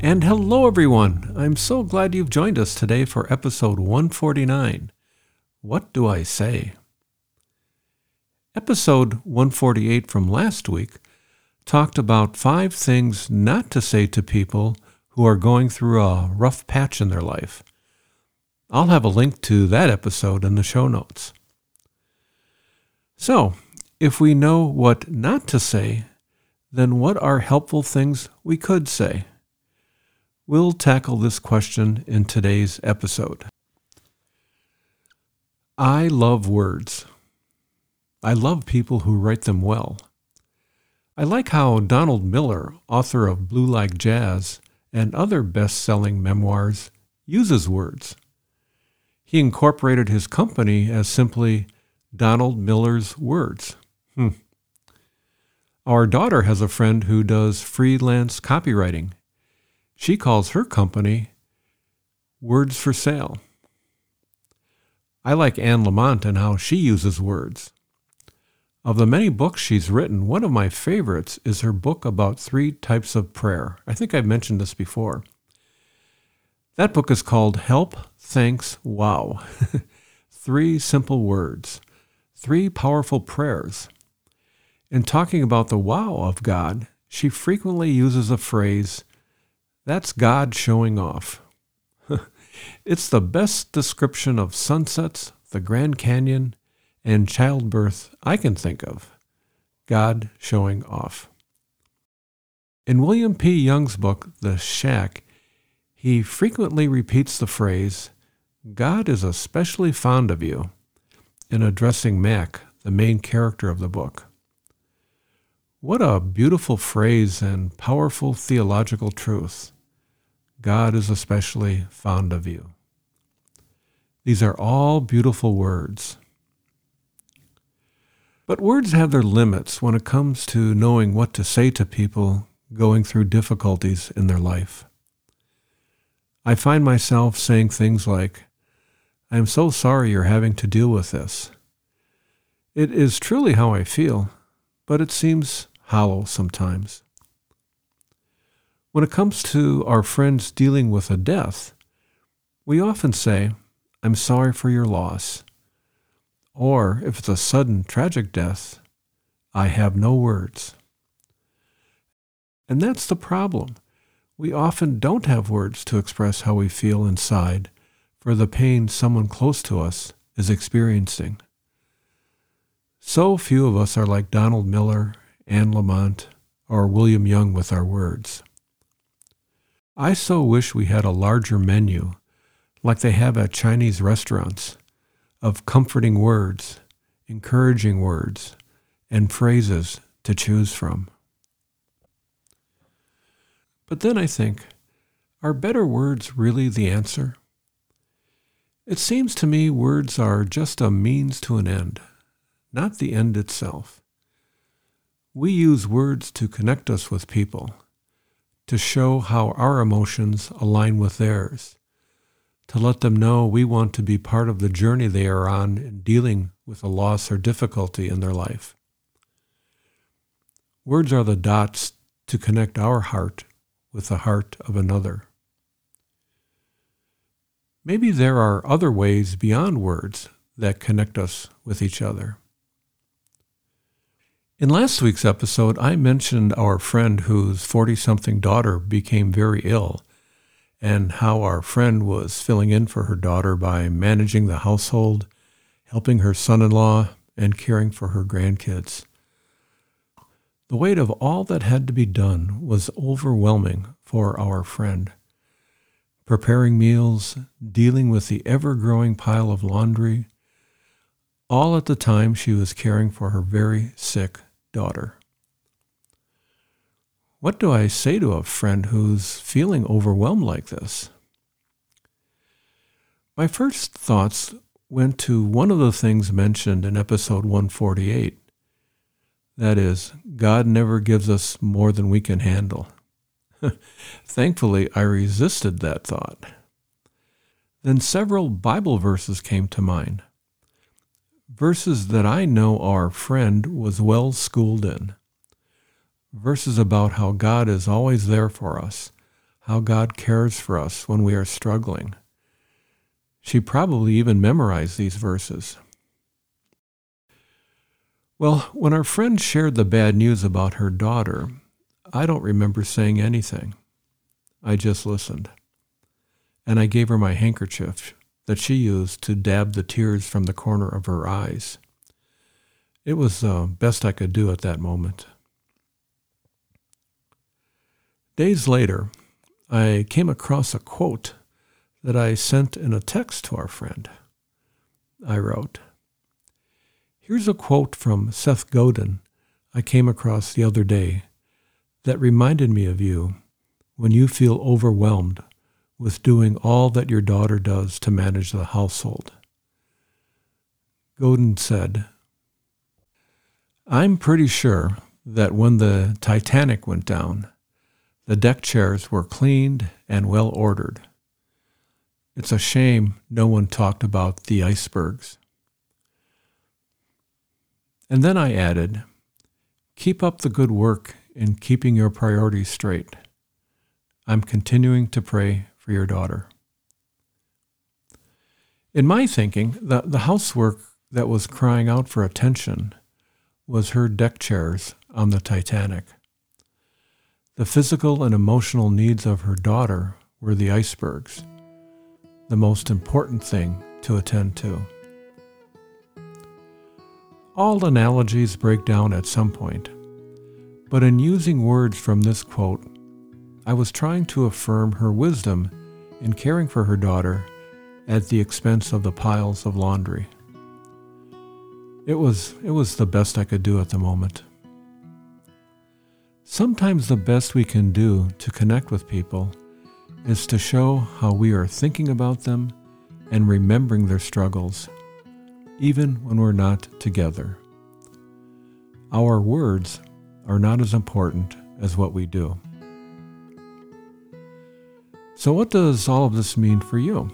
And hello, everyone. I'm so glad you've joined us today for episode 149. What do I say? Episode 148 from last week talked about five things not to say to people who are going through a rough patch in their life. I'll have a link to that episode in the show notes. So, if we know what not to say, then what are helpful things we could say? We'll tackle this question in today's episode. I love words. I love people who write them well. I like how Donald Miller, author of Blue Like Jazz and other best selling memoirs, uses words. He incorporated his company as simply Donald Miller's Words. Hmm. Our daughter has a friend who does freelance copywriting. She calls her company Words for Sale. I like Anne Lamott and how she uses words. Of the many books she's written, one of my favorites is her book about three types of prayer. I think I've mentioned this before. That book is called Help, Thanks, Wow. three simple words, three powerful prayers. In talking about the wow of God, she frequently uses a phrase, that's God showing off. it's the best description of sunsets, the Grand Canyon, and childbirth I can think of. God showing off. In William P. Young's book, The Shack, he frequently repeats the phrase, God is especially fond of you, in addressing Mac, the main character of the book. What a beautiful phrase and powerful theological truth. God is especially fond of you. These are all beautiful words. But words have their limits when it comes to knowing what to say to people going through difficulties in their life. I find myself saying things like, I am so sorry you're having to deal with this. It is truly how I feel, but it seems hollow sometimes. When it comes to our friends dealing with a death, we often say, I'm sorry for your loss. Or if it's a sudden tragic death, I have no words. And that's the problem. We often don't have words to express how we feel inside for the pain someone close to us is experiencing. So few of us are like Donald Miller, Anne Lamott, or William Young with our words. I so wish we had a larger menu, like they have at Chinese restaurants, of comforting words, encouraging words, and phrases to choose from. But then I think, are better words really the answer? It seems to me words are just a means to an end, not the end itself. We use words to connect us with people, to show how our emotions align with theirs, to let them know we want to be part of the journey they are on in dealing with a loss or difficulty in their life. Words are the dots to connect our heart with the heart of another. Maybe there are other ways beyond words that connect us with each other. In last week's episode, I mentioned our friend whose 40 something daughter became very ill, and how our friend was filling in for her daughter by managing the household, helping her son in law, and caring for her grandkids. The weight of all that had to be done was overwhelming for our friend. Preparing meals, dealing with the ever growing pile of laundry, all at the time she was caring for her very sick daughter. What do I say to a friend who's feeling overwhelmed like this? My first thoughts went to one of the things mentioned in episode 148. That is, God never gives us more than we can handle. Thankfully, I resisted that thought. Then several Bible verses came to mind. Verses that I know our friend was well schooled in. Verses about how God is always there for us, how God cares for us when we are struggling. She probably even memorized these verses. Well, when our friend shared the bad news about her daughter, I don't remember saying anything. I just listened. And I gave her my handkerchief that she used to dab the tears from the corner of her eyes. It was the best I could do at that moment. Days later, I came across a quote that I sent in a text to our friend. I wrote, Here's a quote from Seth Godin I came across the other day that reminded me of you when you feel overwhelmed with doing all that your daughter does to manage the household. Godin said, I'm pretty sure that when the Titanic went down, the deck chairs were cleaned and well ordered. It's a shame no one talked about the icebergs. And then I added, keep up the good work in keeping your priorities straight. I'm continuing to pray for your daughter. In my thinking, the, the housework that was crying out for attention was her deck chairs on the Titanic. The physical and emotional needs of her daughter were the icebergs the most important thing to attend to. All analogies break down at some point, but in using words from this quote, I was trying to affirm her wisdom in caring for her daughter at the expense of the piles of laundry. It was, it was the best I could do at the moment. Sometimes the best we can do to connect with people is to show how we are thinking about them and remembering their struggles, even when we're not together. Our words are not as important as what we do. So, what does all of this mean for you?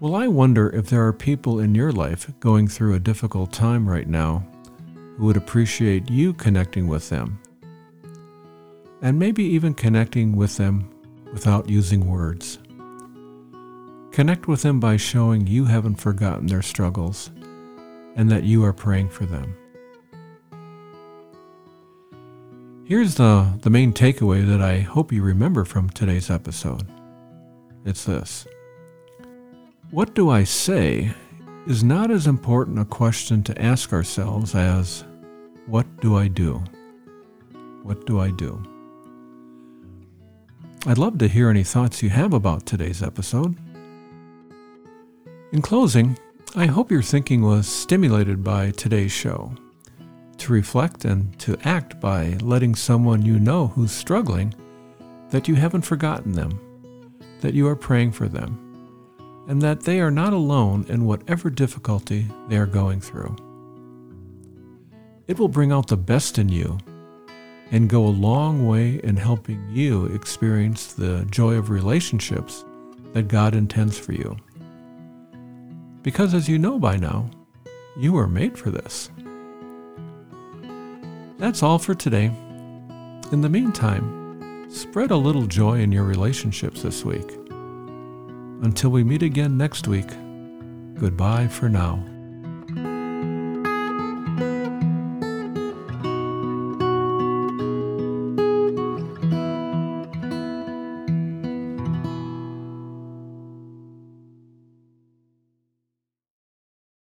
Well, I wonder if there are people in your life going through a difficult time right now who would appreciate you connecting with them, and maybe even connecting with them without using words. Connect with them by showing you haven't forgotten their struggles and that you are praying for them. Here's the, the main takeaway that I hope you remember from today's episode it's this What do I say is not as important a question to ask ourselves as What do I do? What do I do? I'd love to hear any thoughts you have about today's episode. In closing, I hope your thinking was stimulated by today's show. To reflect and to act by letting someone you know who's struggling that you haven't forgotten them, that you are praying for them, and that they are not alone in whatever difficulty they are going through. It will bring out the best in you and go a long way in helping you experience the joy of relationships that God intends for you. Because as you know by now, you were made for this. That's all for today. In the meantime, spread a little joy in your relationships this week. Until we meet again next week, goodbye for now.